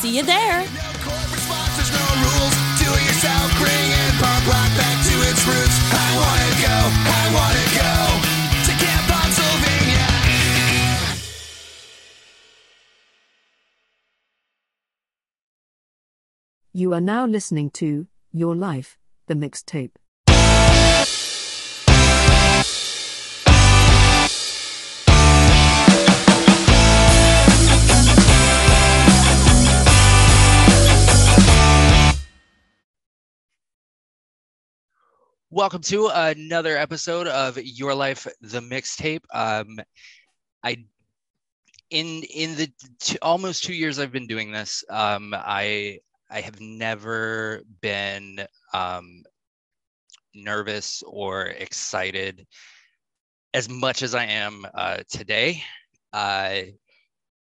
See you there. You are now listening to Your Life, the mixtape. Welcome to another episode of Your Life, the mixtape. Um, I, in in the t- almost two years I've been doing this, um, I I have never been um, nervous or excited as much as I am uh, today. Uh,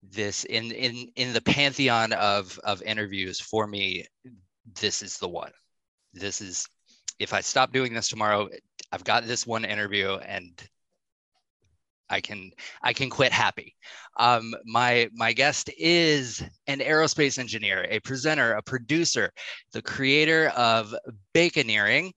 this in in in the pantheon of of interviews for me, this is the one. This is if I stop doing this tomorrow, I've got this one interview and I can I can quit happy. Um, my my guest is an aerospace engineer, a presenter, a producer, the creator of Bakineering,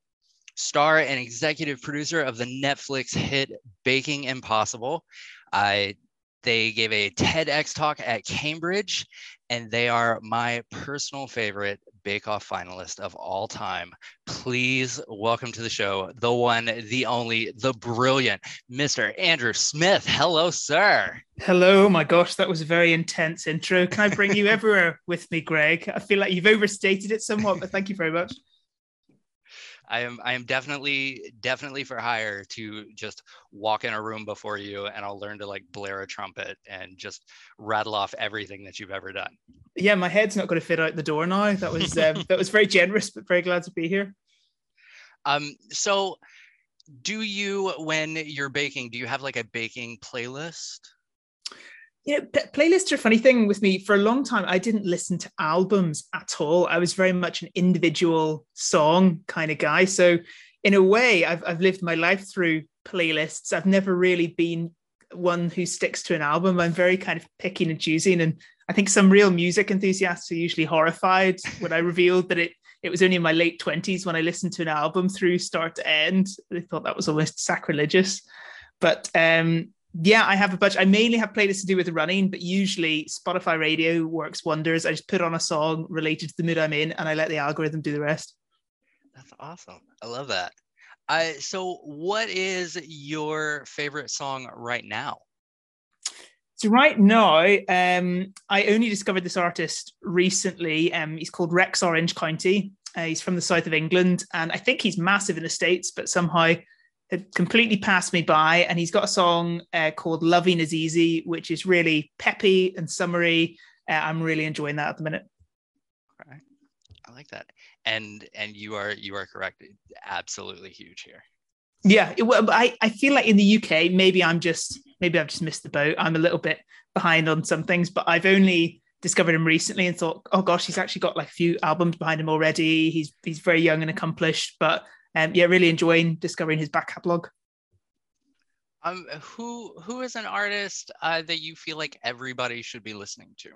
star and executive producer of the Netflix hit Baking Impossible. I they gave a TEDx talk at Cambridge, and they are my personal favorite Bake Off finalist of all time. Please welcome to the show the one, the only, the brilliant Mr. Andrew Smyth. Hello, sir. Hello, my gosh, that was a very intense intro. Can I bring you everywhere with me, Greg? I feel like you've overstated it somewhat, but thank you very much. I am I am definitely definitely for hire to just walk in a room before you and I'll learn to like blare a trumpet and just rattle off everything that you've ever done. Yeah, my head's not going to fit out the door now. That was um, that was very generous, but very glad to be here. Um, so do you when you're baking, do you have like a baking playlist? Yeah, p- playlists are a funny thing with me. For a long time, I didn't listen to albums at all. I was very much an individual song kind of guy. So, in a way, I've I've lived my life through playlists. I've never really been one who sticks to an album. I'm very kind of picking and choosing, and I think some real music enthusiasts are usually horrified when I revealed that it it was only in my late twenties when I listened to an album through start to end. They thought that was almost sacrilegious. But um, yeah, I have a bunch. I mainly have playlists to do with running, but usually Spotify radio works wonders. I just put on a song related to the mood I'm in and I let the algorithm do the rest. That's awesome. I love that. I so what is your favorite song right now? So right now, um, I only discovered this artist recently. Um, he's called Rex Orange County. Uh, he's from the south of England, and I think he's massive in the states, but somehow had completely passed me by. And he's got a song uh, called "Loving Is Easy," which is really peppy and summery. Uh, I'm really enjoying that at the minute. Right. I like that. And and you are you are correct. Absolutely huge here. Yeah, it, well, I, I feel like in the UK, maybe I'm just maybe I've just missed the boat. I'm a little bit behind on some things, but I've only discovered him recently and thought, oh gosh, he's actually got like a few albums behind him already. He's he's very young and accomplished, but um, yeah, really enjoying discovering his back catalog. Um, who who is an artist uh, that you feel like everybody should be listening to?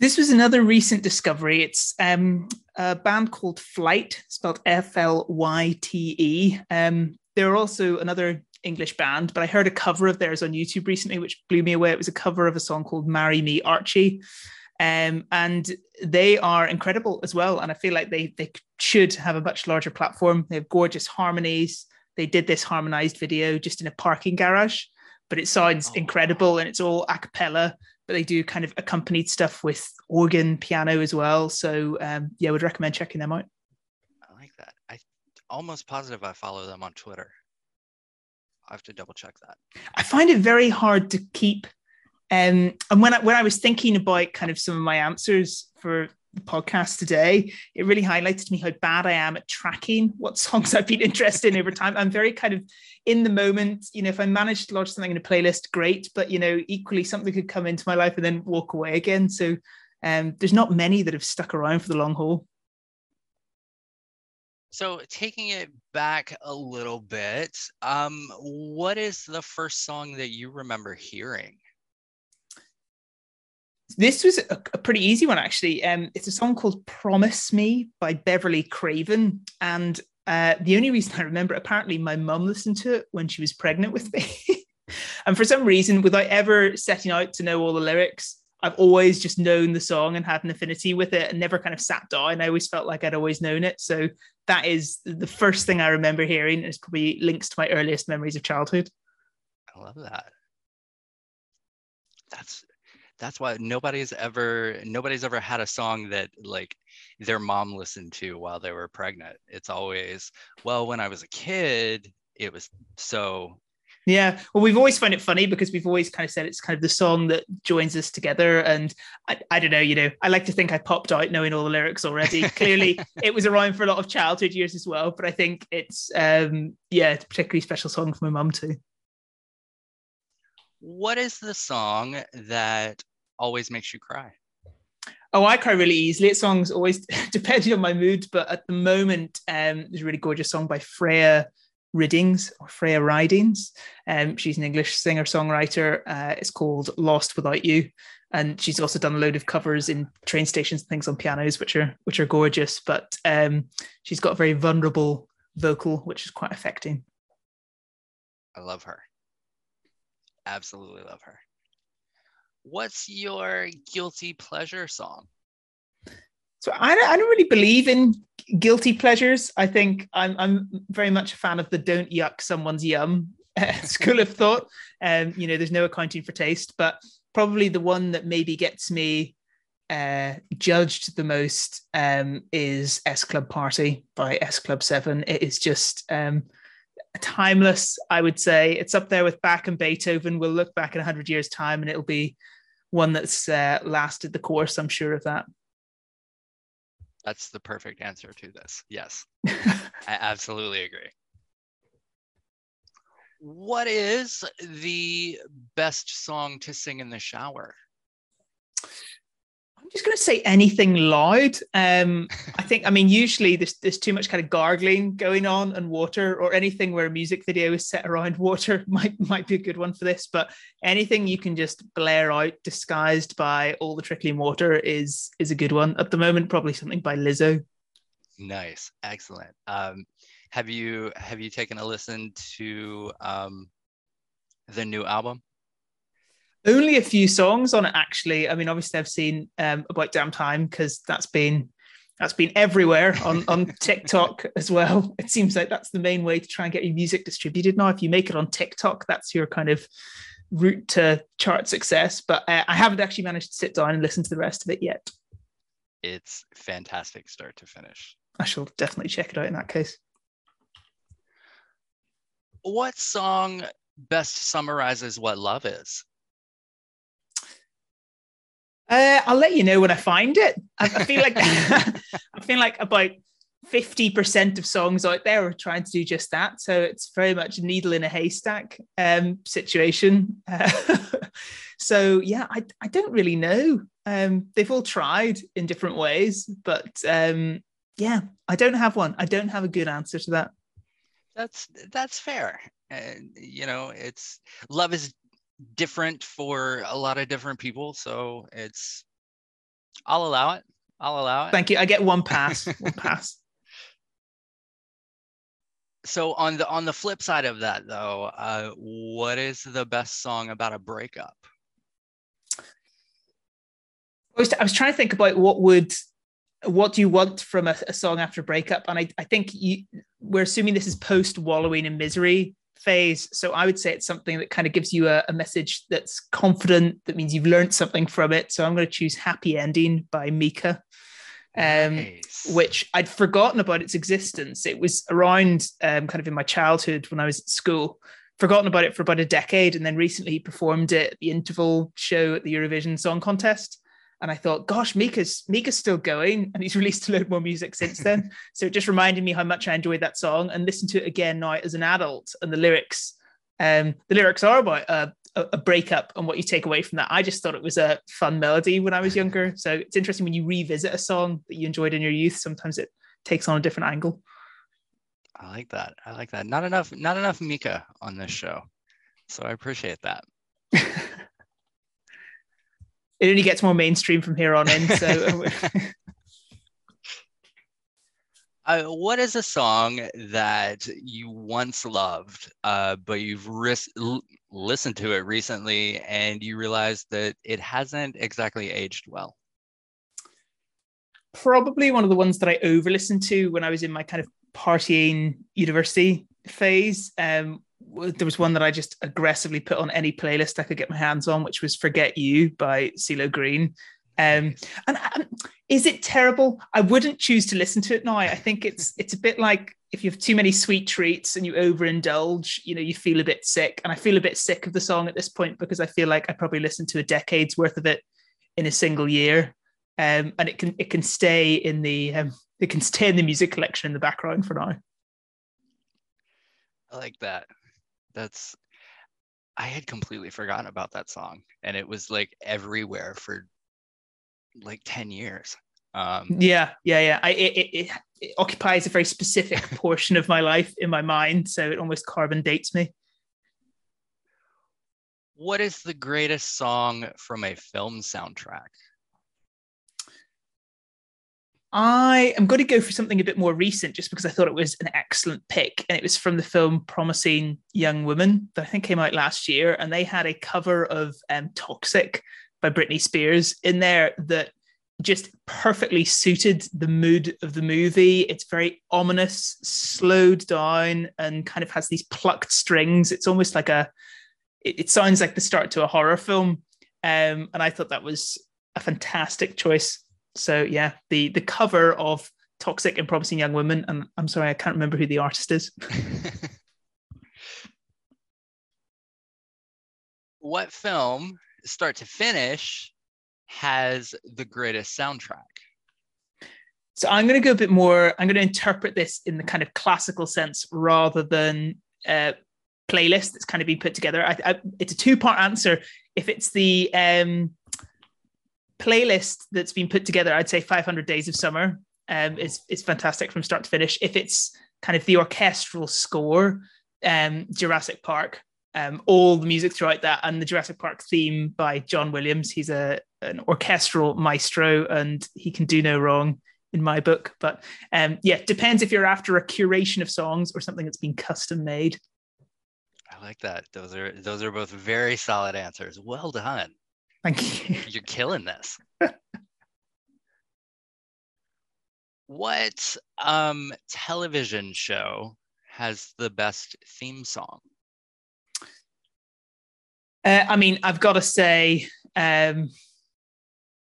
This was another recent discovery. It's um, a band called Flyte, spelled F L Y T E. Um, they're also another English band, but I heard a cover of theirs on YouTube recently, which blew me away. It was a cover of a song called "Marry Me, Archie." Um, and they are incredible as well. And I feel like they they should have a much larger platform. They have gorgeous harmonies. They did this harmonized video just in a parking garage, but it sounds Oh, incredible and it's all a cappella. But they do kind of accompanied stuff with organ, piano as well. So um, yeah, would recommend checking them out. I like that. I almost positive I follow them on Twitter. I have to double check that. I find it very hard to keep Um, and when I, when I was thinking about kind of some of my answers for podcast today, it really highlighted to me how bad I am at tracking what songs I've been interested in over time. I'm very kind of in the moment. You know, if I manage to lodge something in a playlist, great. But you know, equally something could come into my life and then walk away again. So um, there's not many that have stuck around for the long haul. So taking it back a little bit, um, what is the first song that you remember hearing? This was a, a pretty easy one, actually. Um, it's a song called Promise Me by Beverly Craven. And uh, the only reason I remember, apparently, my mum listened to it when she was pregnant with me. and for some reason, without ever setting out to know all the lyrics, I've always just known the song and had an affinity with it and never kind of sat down. I always felt like I'd always known it. So that is the first thing I remember hearing. It's probably links to my earliest memories of childhood. I love that. That's that's why nobody's ever nobody's ever had a song that like their mom listened to while they were pregnant. It's always, well, when I was a kid, it was so yeah. Well, we've always found it funny because we've always kind of said it's kind of the song that joins us together. And I, I don't know, you know, I like to think I popped out knowing all the lyrics already. Clearly, it was around for a lot of childhood years as well. But I think it's, um, yeah, it's a particularly special song for my mum too. What is the song that always makes you cry? Oh, I cry really easily. It songs always depending on my mood, but at the moment, um, there's a really gorgeous song by Freya Riddings or Freya Ridings. Um, she's an English singer songwriter. Uh, it's called Lost Without You, and she's also done a load of covers in train stations and things on pianos, which are which are gorgeous. But um, she's got a very vulnerable vocal, which is quite affecting. I love her. Absolutely love her. What's your guilty pleasure song? So I don't, I don't really believe in guilty pleasures. I think I'm, I'm very much a fan of the don't yuck someone's yum school of thought. Um, you know, there's no accounting for taste, but probably the one that maybe gets me uh, judged the most um, is S Club Party by S Club 7. It is just um, timeless, I would say. It's up there with Bach and Beethoven. We'll look back in 100 years' time and it'll be one that's uh, lasted the course, I'm sure of that. That's the perfect answer to this. Yes, I absolutely agree. What is the best song to sing in the shower? Just going to say anything loud. Um, I think, I mean, usually there's, there's too much kind of gargling going on and water or anything where a music video is set around water might, might be a good one for this. But anything you can just blare out disguised by all the trickling water is, is a good one. At the moment, probably something by Lizzo. Nice. Excellent. Um, have you, have you taken a listen to um, the new album? Only a few songs on it actually. I mean obviously i've seen um, about damn time because that's been that's been everywhere on on tiktok as well. It seems like that's the main way to try and get your music distributed now. If you make it on tiktok that's your kind of route to chart success. But uh, i haven't actually managed to sit down and listen to the rest of it yet. It's fantastic start to finish. I shall definitely check it out in that case. What song best summarizes what love is uh, I'll let you know when I find it. I, I feel like I feel like about fifty percent of songs out there are trying to do just that. So it's very much a needle in a haystack um, situation. Uh, so yeah, I I don't really know. Um, they've all tried in different ways, but um, yeah, I don't have one. I don't have a good answer to that. That's that's fair. And you know, it's love is different for a lot of different people. So it's, I'll allow it. I'll allow it. Thank you. I get one pass. one pass. So on the on the flip side of that, though, uh, what is the best song about a breakup? I was, I was trying to think about what would what do you want from a, a song after a breakup, and I, I think you, we're assuming this is post wallowing in misery phase. So I would say it's something that kind of gives you a, a message that's confident, that means you've learned something from it. So I'm going to choose Happy Ending by Mika. Um, nice. which I'd forgotten about its existence. It was around um, kind of in my childhood when I was at school. forgotten about it for about a decade, and then recently he performed it at the interval show at the Eurovision Song Contest. And I thought, gosh, Mika's Mika's still going, and he's released a load more music since then. so it just reminded me how much I enjoyed that song, and listened to it again now as an adult. And the lyrics, um, the lyrics are about uh, a, a breakup and what you take away from that. I just thought it was a fun melody when I was younger. So it's interesting when you revisit a song that you enjoyed in your youth. Sometimes it takes on a different angle. I like that. I like that. Not enough, not enough Mika on this show. So I appreciate that. It only gets more mainstream from here on in. So uh, what is a song that you once loved, uh, but you've ris- l- listened to it recently and you realize that it hasn't exactly aged well? probably one of the ones that I over listened to when I was in my kind of partying university phase. Um, there was one that I just aggressively put on any playlist I could get my hands on, which was "Forget You" by CeeLo Green. Um, and um, is it terrible? I wouldn't choose to listen to it now. I think it's it's a bit like if you have too many sweet treats and you overindulge, you know, you feel a bit sick. And I feel a bit sick of the song at this point because I feel like I probably listened to a decade's worth of it in a single year um, and it can it can stay in the um, it can stay in the music collection in the background for now. I like that. That's I had completely forgotten about that song, and it was like everywhere for like ten years. Um, yeah, yeah, yeah. I it, it, it occupies a very specific portion of my life in my mind, so it almost carbon dates me. What is the greatest song from a film soundtrack? I am going to go for something a bit more recent just because I thought it was an excellent pick. And it was from the film Promising Young Woman that I think came out last year. And they had a cover of um, Toxic by Britney Spears in there that just perfectly suited the mood of the movie. It's very ominous, slowed down, and kind of has these plucked strings. It's almost like a, it, it sounds like the start to a horror film. Um, and I thought that was a fantastic choice so yeah, the the cover of Toxic and Promising Young Women, and I'm sorry, I can't remember who the artist is. what film, start to finish, has the greatest soundtrack? So I'm going to go a bit more. I'm going to interpret this in the kind of classical sense rather than a playlist that's kind of been put together. I, I, it's a two part answer. If it's the um, playlist that's been put together, I'd say 500 Days of Summer um, is is fantastic from start to finish. If it's kind of the orchestral score, um, Jurassic Park, um, all the music throughout that, and the Jurassic Park theme by John Williams. He's a an orchestral maestro, and he can do no wrong in my book. But um, yeah, depends if you're after a curation of songs or something that's been custom made. I like that. Those are those are both very solid answers. Well done. Thank you. You're killing this. what um, television show has the best theme song? Uh, I mean, I've got to say, um,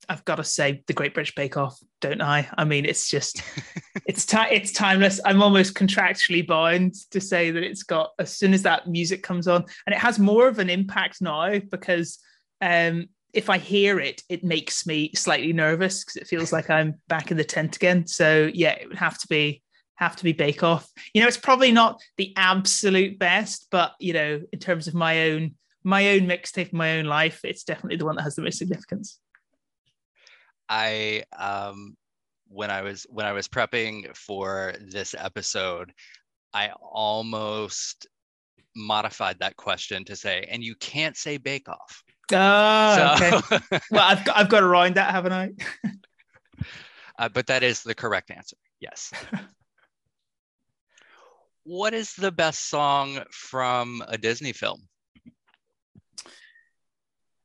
I've got to say, the Great British Bake Off, don't I? I mean, it's just, it's ti- it's timeless. I'm almost contractually bound to say that it's got as soon as that music comes on, and it has more of an impact now because um, if I hear it, it makes me slightly nervous because it feels like I'm back in the tent again. So yeah, it would have to be have to be Bake Off. You know, it's probably not the absolute best, but you know, in terms of my own my own mixtape, my own life, it's definitely the one that has the most significance. I um when I was when I was prepping for this episode, I almost modified that question to say, and you can't say Bake Off Oh, so, okay. well, I've got, I've got around that, haven't I? uh, but that is the correct answer. Yes. what is the best song from a Disney film?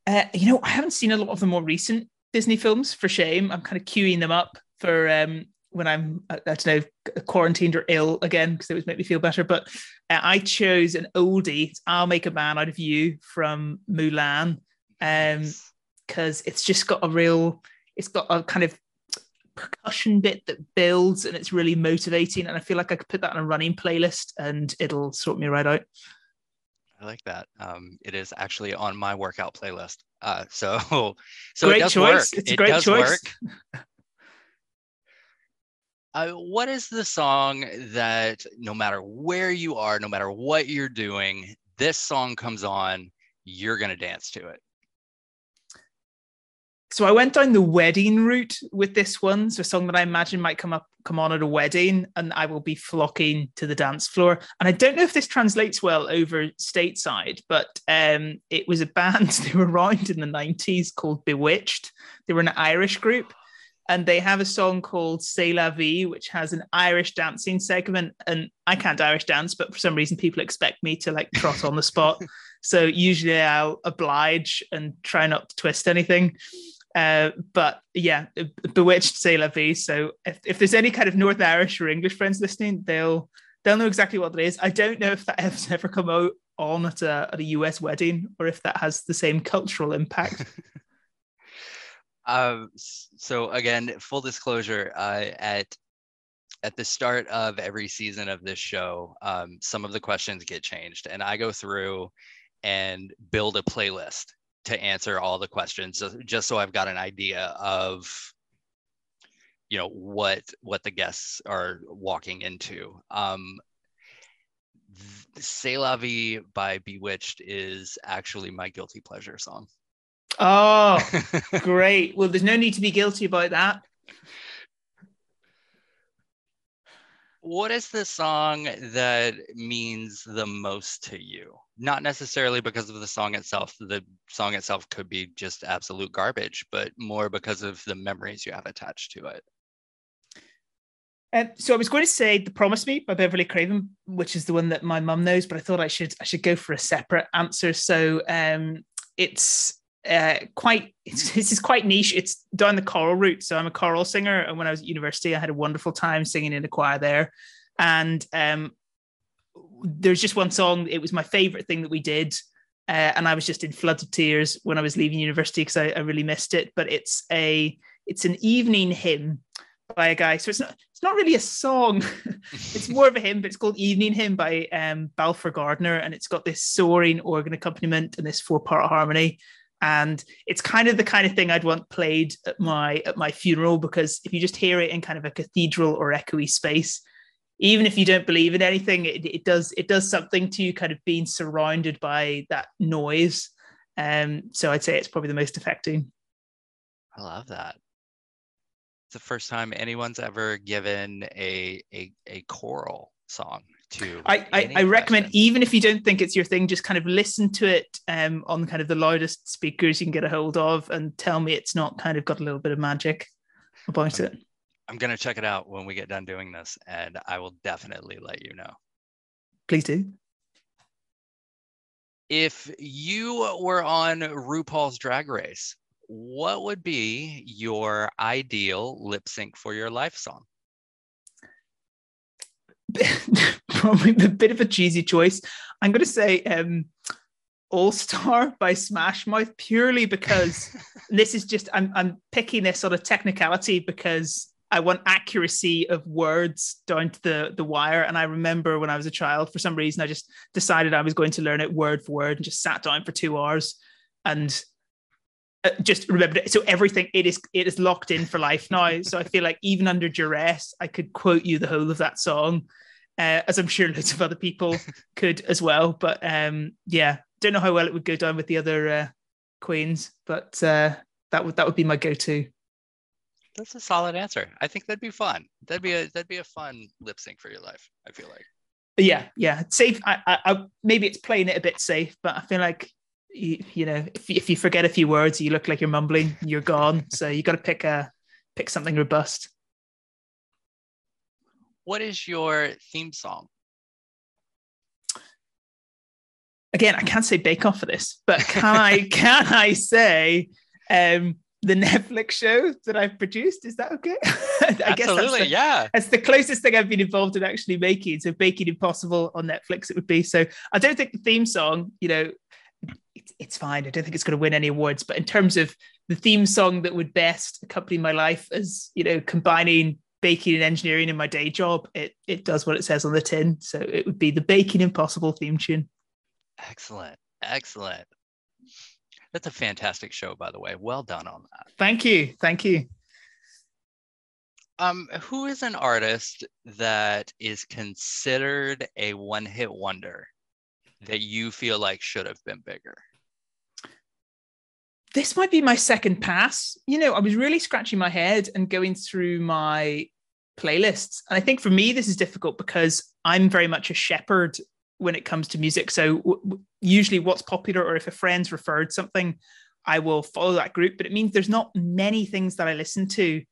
Uh, you know, I haven't seen a lot of the more recent Disney films. For shame, I'm kind of queuing them up for um, when I'm I, don't know quarantined or ill again because it would make me feel better. But uh, I chose an oldie. "I'll Make a Man Out of You" from Mulan um because it's just got a real it's got a kind of percussion bit that builds and it's really motivating and i feel like i could put that on a running playlist and it'll sort me right out I like that. Um, it is actually on my workout playlist. Uh, so so Great it does choice. work. It's a it great does choice. work. Uh, what is the song that no matter where you are, no matter what you're doing, this song comes on, you're gonna dance to it. So I went down the wedding route with this one. So a song that I imagine might come up, come on at a wedding, and I will be flocking to the dance floor. And I don't know if this translates well over stateside, but um, it was a band they were around in the '90s called B*Witched. They were an Irish group, and they have a song called "C'est la vie," which has an Irish dancing segment. And I can't Irish dance, but for some reason people expect me to like trot on the spot. So usually I'll oblige and try not to twist anything. Uh, but yeah, bewitched la vie. So if, if there's any kind of North Irish or English friends listening, they'll they'll know exactly what it is. I don't know if that has ever come out on at a at a US wedding or if that has the same cultural impact. Um, so again, full disclosure, uh, at at the start of every season of this show, um, some of the questions get changed, and I go through and build a playlist to answer all the questions, just so I've got an idea of you know what what the guests are walking into. Um, C'est la vie by B*Witched is actually my guilty pleasure song. oh, great. Well, there's no need to be guilty about that. what is the song that means the most to you? Not necessarily because of the song itself. The song itself could be just absolute garbage, but more because of the memories you have attached to it. Um, so I was going to say "The Promise Me" by Beverly Craven, which is the one that my mum knows, but I thought I should I should go for a separate answer. So um, it's uh, quite it's, this is quite niche. It's down the choral route. So I'm a choral singer, and when I was at university, I had a wonderful time singing in the choir there. And um, there's just one song. It was my favorite thing that we did. Uh, and I was just in floods of tears when I was leaving university because I, I really missed it. But it's a it's an evening hymn by a guy. So it's not it's not really a song. it's more of a hymn, but it's called Evening Hymn by um, Balfour Gardiner, and it's got this soaring organ accompaniment and this four part harmony. And it's kind of the kind of thing I'd want played at my at my funeral because if you just hear it in kind of a cathedral or echoey space, even if you don't believe in anything, it, it does it does something to you, kind of being surrounded by that noise. Um, so I'd say it's probably the most affecting. I love that. It's the first time anyone's ever given a a, a choral song to. I, I, I recommend even if you don't think it's your thing, just kind of listen to it um, on kind of the loudest speakers you can get a hold of, and tell me it's not kind of got a little bit of magic about it. I'm gonna check it out when we get done doing this, and I will definitely let you know. Please do. If you were on RuPaul's Drag Race, what would be your ideal lip sync for your life song? Probably a bit of a cheesy choice. I'm going to say um, All Star by Smash Mouth purely because this is just I'm I'm picking this on a technicality because I want accuracy of words down to the the wire. And I remember when I was a child, for some reason, I just decided I was going to learn it word for word and just sat down for two hours and uh, just remembered it. So everything it is it is locked in for life now. So I feel like even under duress, I could quote you the whole of that song, uh, as I'm sure loads of other people could as well. But um, yeah, don't know how well it would go down with the other uh, queens, but uh, that would that would be my go-to. That's a solid answer. I think that'd be fun. That'd be a that'd be a fun lip sync for your life. I feel like. yeah yeah safe I, I, I maybe it's playing it a bit safe but i feel like you, you know if, if you forget a few words you look like you're mumbling you're gone so you got to pick a pick something robust What is your theme song? again i can't say bake off for this but can i can i say um the netflix show that i've produced is that okay i guess that's Absolutely, the, yeah. That's the closest thing I've been involved in actually making. So Baking Impossible on Netflix, it would be. So I don't think the theme song, you know, it's, it's fine. I don't think it's going to win any awards. But in terms of the theme song that would best accompany my life as, you know, combining baking and engineering in my day job, it it does what it says on the tin. So it would be the Baking Impossible theme tune. Excellent. Excellent. That's a fantastic show, by the way. Well done on that. Thank you. Thank you. Um, who is an artist that is considered a one-hit wonder that you feel like should have been bigger? This might be my second pass. You know, I was really scratching my head and going through my playlists. And I think for me, this is difficult because I'm very much a shepherd when it comes to music. So w- usually what's popular, or if a friend's referred something, I will follow that group. But it means there's not many things that I listen to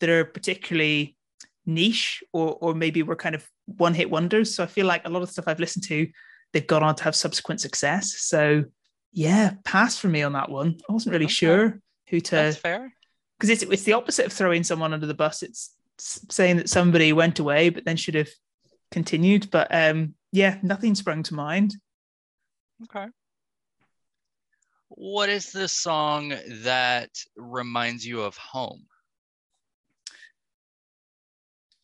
that are particularly niche or or maybe we're kind of one hit wonders. So I feel like a lot of stuff I've listened to, they've gone on to have subsequent success. So yeah, pass for me on that one. I wasn't really Okay. sure who That's to fair. because it's it's the opposite of throwing someone under the bus. It's saying that somebody went away but then should have continued. But um yeah, nothing sprung to mind. Okay. What is the song that reminds you of home?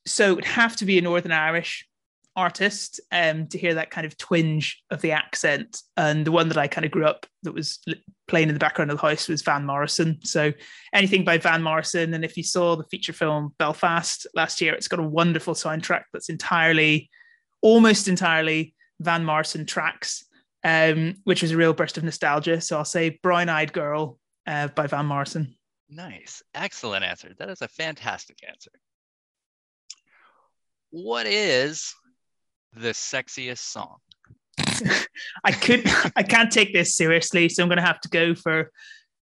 so it would have to be a Northern Irish artist um, to hear that kind of twinge of the accent. And the one that I kind of grew up that was playing in the background of the house was Van Morrison. So anything by Van Morrison. And if you saw the feature film Belfast last year, it's got a wonderful soundtrack that's entirely, almost entirely Van Morrison tracks, um, which was a real burst of nostalgia. So I'll say Brown Eyed Girl uh, by Van Morrison. Nice. Excellent answer. That is a fantastic answer. What is the sexiest song? I could I can't take this seriously, so I'm going to have to go for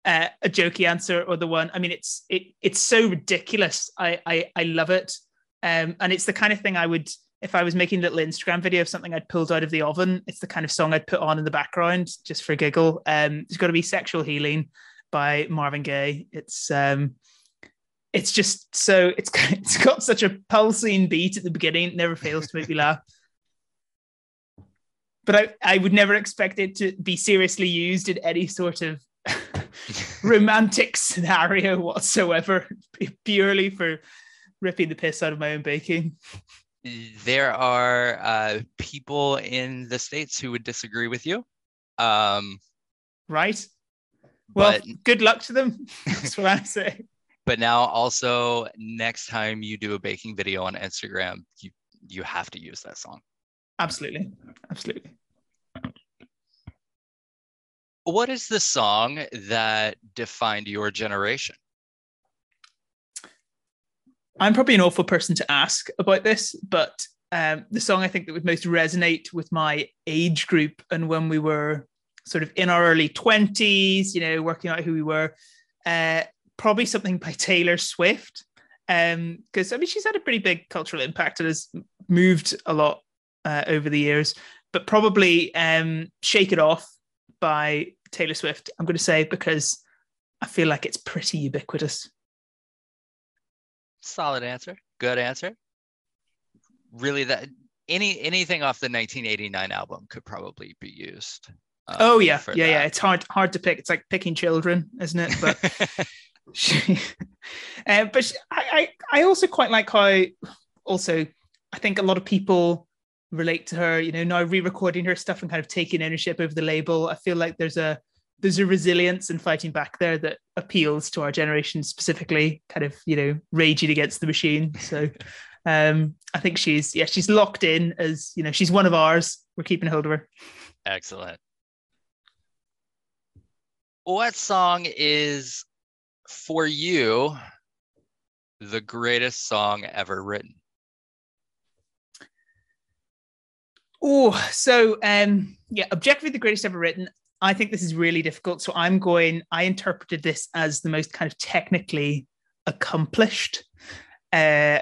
uh, a jokey answer or the one. I mean, it's it it's so ridiculous. I I, I love it, um, and it's the kind of thing I would if I was making a little Instagram video of something I'd pulled out of the oven. It's the kind of song I'd put on in the background just for a giggle. Um, it's got to be "Sexual Healing" by Marvin Gaye. It's um, it's just so it's it's got such a pulsing beat at the beginning. It never fails to make me laugh but I, I would never expect it to be seriously used in any sort of romantic scenario whatsoever, purely for ripping the piss out of my own baking. There are uh, people in the States who would disagree with you. Um, Right? Well, But- good luck to them. That's what I say. but now also next time you do a baking video on Instagram, you you have to use that song. Absolutely. Absolutely. What is the song that defined your generation? I'm probably an awful person to ask about this, but um, the song I think that would most resonate with my age group and when we were sort of in our early 20s, you know, working out who we were, uh, probably something by Taylor Swift. Because I mean, she's had a pretty big cultural impact and has moved a lot uh, over the years, but probably um, Shake It Off by Taylor Swift, I'm going to say, because I feel like it's pretty ubiquitous. Solid answer. Good answer. Really, that any anything off the 1989 album could probably be used. uh, Oh yeah, yeah, yeah. It's hard hard to pick. It's like picking children, isn't it? But she, uh, but she, I, I I also quite like how also I think a lot of people relate to her. You know, now re-recording her stuff and kind of taking ownership over the label. I feel like there's a there's a resilience and fighting back there that appeals to our generation specifically. Kind of you know raging against the machine. So. Um, I think she's yeah she's locked in as you know she's one of ours. We're keeping hold of her. Excellent. What song is for you the greatest song ever written? Oh, so um, yeah, objectively the greatest ever written. I think this is really difficult. So I'm going. I interpreted this as the most kind of technically accomplished, uh,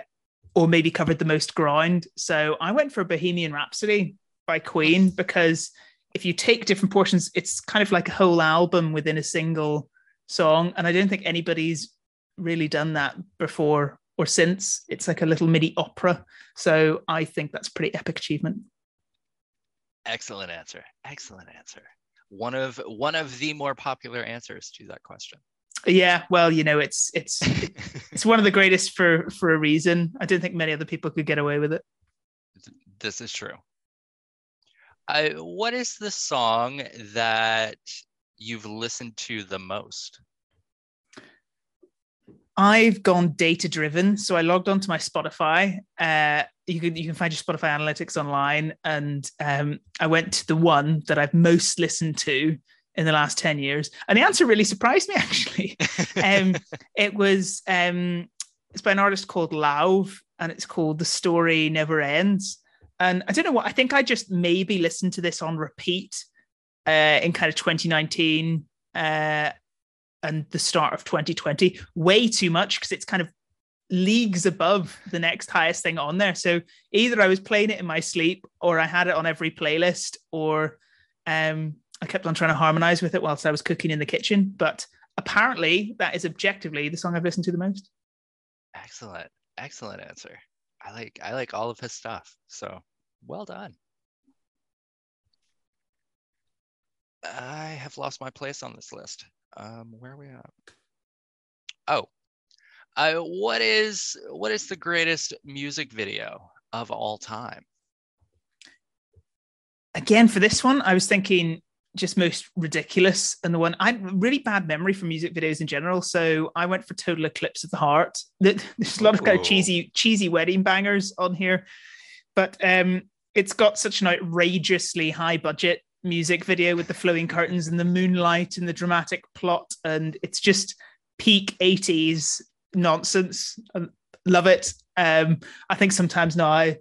or maybe covered the most ground. So I went for Bohemian Rhapsody by Queen because if you take different portions, it's kind of like a whole album within a single song, and I don't think anybody's really done that before or since. It's like a little mini opera. So I think that's pretty epic achievement. Excellent answer. Excellent answer. One of one of the more popular answers to that question. Yeah, well, you know, it's it's it's one of the greatest for for a reason. I don't think many other people could get away with it. this is true. I, what is the song that you've listened to the most? I've gone data driven, so I logged onto my Spotify. Uh, you can you can find your Spotify analytics online, and um, I went to the one that I've most listened to in the last ten years, and the answer really surprised me. Actually, um, it was um, it's by an artist called Lauv, and it's called "The Story Never Ends." And I don't know what I think. I just maybe listened to this on repeat uh, in kind of 2019. Uh, and the start of 2020 way too much because it's kind of leagues above the next highest thing on there. So either I was playing it in my sleep or I had it on every playlist or um, I kept on trying to harmonize with it whilst I was cooking in the kitchen. But apparently that is objectively the song I've listened to the most. Excellent. Excellent answer. I like I like all of his stuff. So well done. I have lost my place on this list. Um, where are we at? Oh, uh, what is what is the greatest music video of all time? Again, for this one, I was thinking just most ridiculous and the one I had really bad memory for music videos in general. So I went for Total Eclipse of the Heart. There's a lot of kind of cheesy, cheesy wedding bangers on here, but um, it's got such an outrageously high budget music video with the flowing curtains and the moonlight and the dramatic plot. And it's just peak 80s nonsense. I love it. Um, I think sometimes now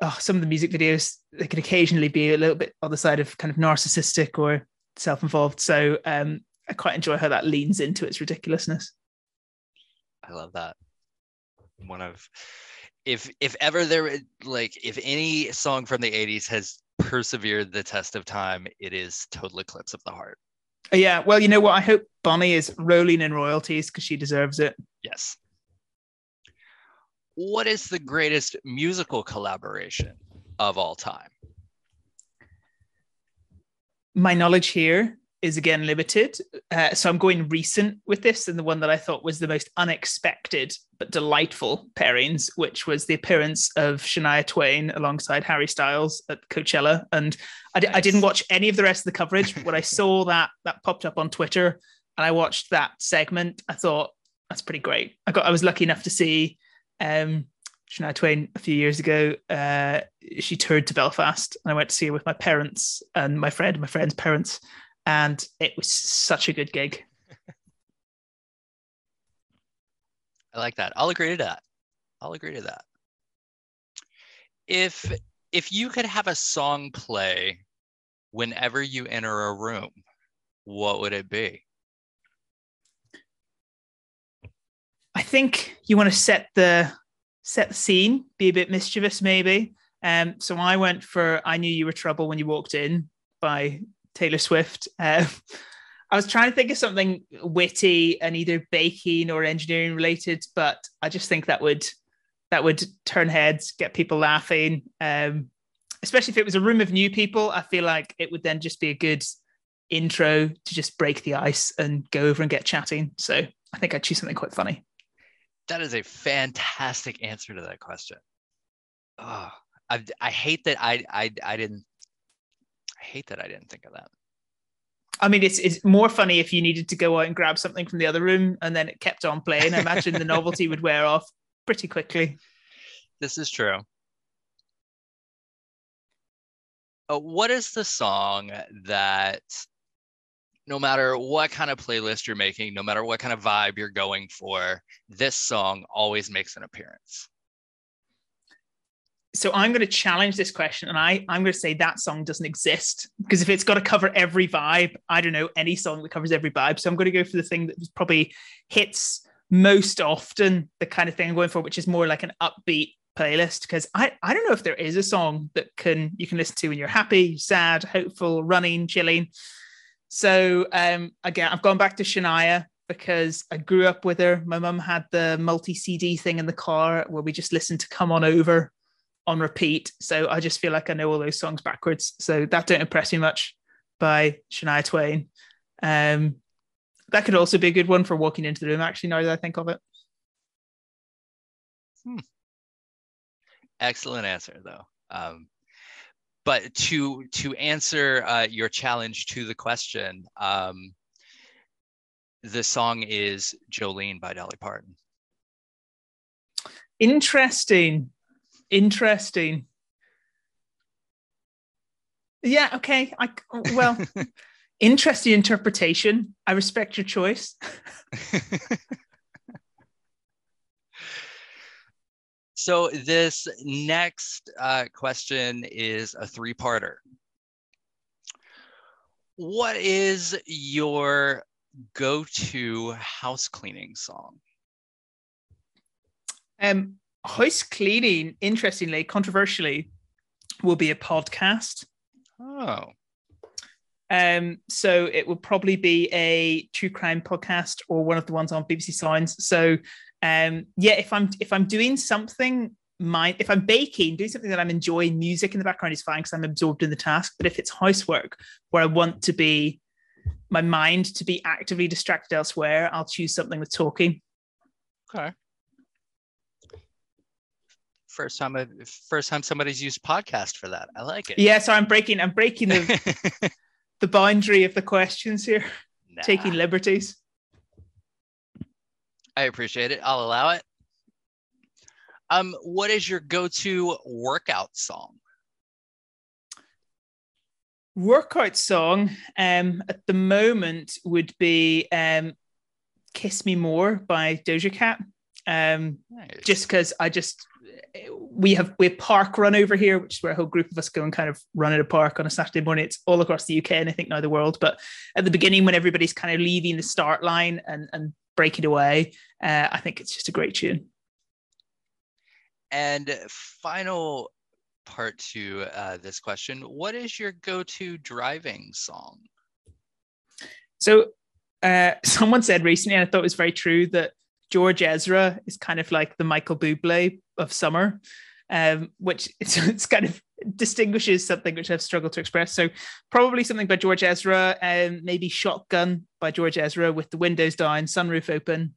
oh, some of the music videos, they can occasionally be a little bit on the side of kind of narcissistic or self involved. So um, I quite enjoy how that leans into its ridiculousness. I love that. One of, if if ever there like if any song from the 80s has persevered the test of time, it is Total Eclipse of the Heart. Yeah, well, you know what? I hope Bonnie is rolling in royalties because she deserves it. Yes. What is the greatest musical collaboration of all time? My knowledge here is again limited. Uh, so I'm going recent with this, and the one that I thought was the most unexpected but delightful pairings, which was the appearance of Shania Twain alongside Harry Styles at Coachella. And I, nice. I didn't watch any of the rest of the coverage, but when I saw that that popped up on Twitter and I watched that segment, I thought that's pretty great. I got I was lucky enough to see um, Shania Twain a few years ago. Uh, she toured to Belfast, and I went to see her with my parents and my friend, my friend's parents and it was such a good gig. I like that. I'll agree to that. I'll agree to that. If if you could have a song play whenever you enter a room, what would it be? I think you want to set the set the scene, be a bit mischievous maybe. Um, so I went for "I Knew You Were Trouble When You Walked In" by Taylor Swift. Uh, I was trying to think of something witty and either baking or engineering related, but I just think that would that would turn heads, get people laughing. Um, especially if it was a room of new people, I feel like it would then just be a good intro to just break the ice and go over and get chatting. So I think I'd choose something quite funny. That is a fantastic answer to that question. Oh, I, I hate that I, I I didn't I hate that I didn't think of that. I mean, it's it's more funny if you needed to go out and grab something from the other room and then it kept on playing. I imagine the novelty would wear off pretty quickly. This is true. Uh, what is the song that, no matter what kind of playlist you're making, no matter what kind of vibe you're going for, this song always makes an appearance? So I'm going to challenge this question, and I I'm going to say that song doesn't exist because if it's got to cover every vibe, I don't know any song that covers every vibe. So I'm going to go for the thing that probably hits most often the kind of thing I'm going for, which is more like an upbeat playlist. Because I I don't know if there is a song that can you can listen to when you're happy, sad, hopeful, running, chilling. So um again, I've gone back to Shania because I grew up with her. My mum had the multi CD thing in the car where we just listened to Come On Over on repeat. So I just feel like I know all those songs backwards. So that don't impress me much by Shania Twain. Um, that could also be a good one for walking into the room, actually, now that I think of it. Hmm. Excellent answer, though. Um, but to to answer uh, your challenge to the question, um, the song is Jolene by Dolly Parton. Interesting. Interesting. Yeah, okay. I well, interesting interpretation. I respect your choice. so this next uh, question is a three-parter. What is your go-to house cleaning song? Um, house cleaning, interestingly, controversially, will be a podcast. Oh, Um, so it will probably be a true crime podcast or one of the ones on BBC Sounds. So um, yeah, if I'm if I'm doing something, my if I'm baking, doing something that I'm enjoying, music in the background is fine because I'm absorbed in the task. But if it's housework where I want to be my mind to be actively distracted elsewhere, I'll choose something with talking. okay. First time, first time somebody's used podcast for that. I like it. Yeah, so I'm breaking I'm breaking the the boundary of the questions here, Nah, taking liberties. I appreciate it. I'll allow it. Um, what is your go-to workout song? workout song um at the moment would be um kiss me more by doja cat um Nice. just because i just we have we have park run over here which is where a whole group of us go and kind of run at a park on a saturday morning. It's all across the uk and i think now the world. But at the beginning when everybody's kind of leaving the start line and and breaking away uh, i think it's just a great tune. And final part to uh, this question: What is your go-to driving song? So uh, someone said recently, and I thought it was very true, that George Ezra is kind of like the Michael Bublé of summer, um, which it's, it's kind of distinguishes something which I've struggled to express. So probably something by George Ezra, and maybe Shotgun by George Ezra with the windows down, sunroof open.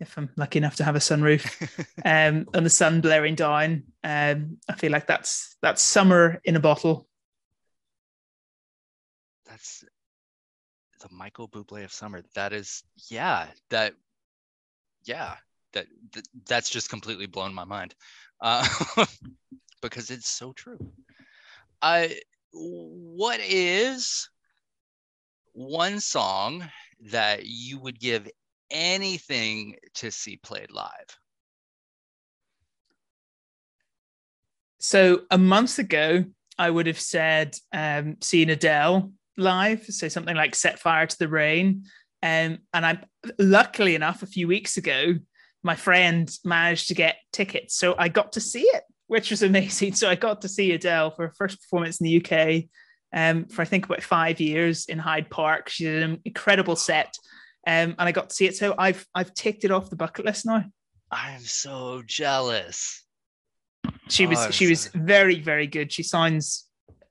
If I'm lucky enough to have a sunroof, um, and the sun blaring down, um, I feel like that's that's summer in a bottle. That's the Michael Bublé of summer. That is, yeah, that, yeah, that, that that's just completely blown my mind, uh, because it's so true. I, what is one song that you would give anything to see played live? So a month ago, I would have said um, seeing Adele live, so something like "Set Fire to the Rain," um, and I, luckily enough, a few weeks ago, my friend managed to get tickets, so I got to see it, which was amazing. So I got to see Adele for her first performance in the UK um, for I think about five years in Hyde Park. She did an incredible set, um, and I got to see it. So I've I've ticked it off the bucket list now. I'm so jealous. She was Oh, she was so- very very good. She sounds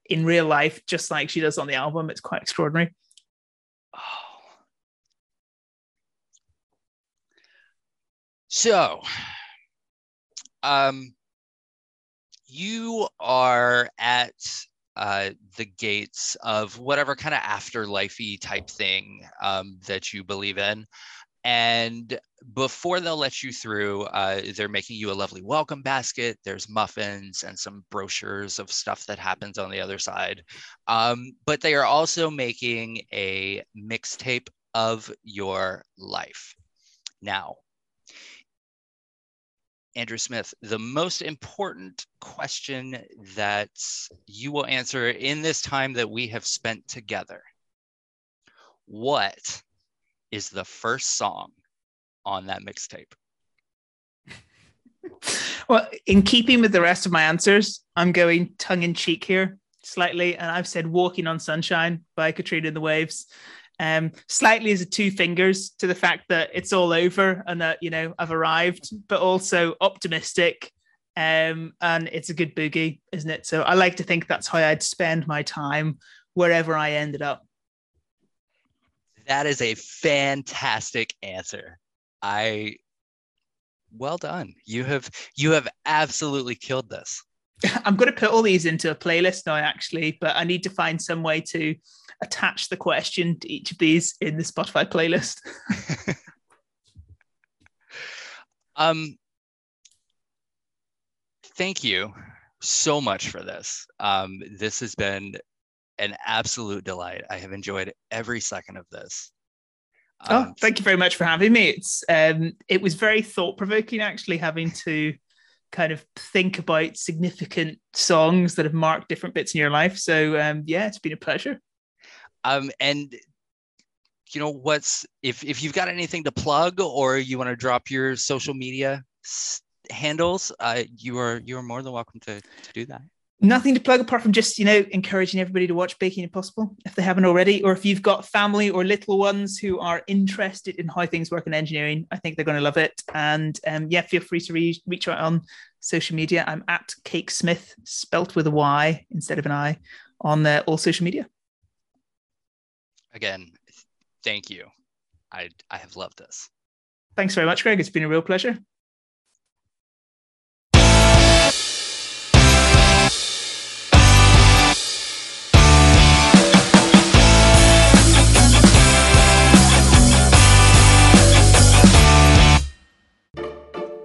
in real life just like she does on the album. It's quite extraordinary. Oh. So, um, you are at uh, the gates of whatever kind of afterlifey type thing um, that you believe in. And before they'll let you through, uh, they're making you a lovely welcome basket. There's muffins and some brochures of stuff that happens on the other side. Um, but they are also making a mixtape of your life. Now, Andrew Smyth, the most important question that you will answer in this time that we have spent together What is the first song on that mixtape? Well, in keeping with the rest of my answers, I'm going tongue in cheek here slightly, and I've said "Walking on Sunshine" by Katrina and the Waves. Um, slightly as a two fingers to the fact that it's all over and that you know I've arrived, but also optimistic. Um, and it's a good boogie, isn't it? So I like to think that's how I'd spend my time wherever I ended up. That is a fantastic answer. I well done. You have you have absolutely killed this. I'm going to put all these into a playlist now, actually, but I need to find some way to attach the question to each of these in the Spotify playlist. um, thank you so much for this. Um, this has been an absolute delight. I have enjoyed every second of this. Oh, Um, thank you very much for having me. It's um, it was very thought provoking, actually, having to kind of think about significant songs that have marked different bits in your life. So um, yeah, it's been a pleasure. Um, and you know what's if if you've got anything to plug or you want to drop your social media handles, uh, you are you are more than welcome to to do that. Nothing to plug apart from just you know encouraging everybody to watch Baking Impossible if they haven't already, or if you've got family or little ones who are interested in how things work in engineering, I think they're going to love it. And um, yeah, feel free to re- reach out on social media. I'm at Cake Smyth, spelt with a Y instead of an I, on uh, all social media. Again, thank you. I I have loved this. Thanks very much, Greg. It's been a real pleasure.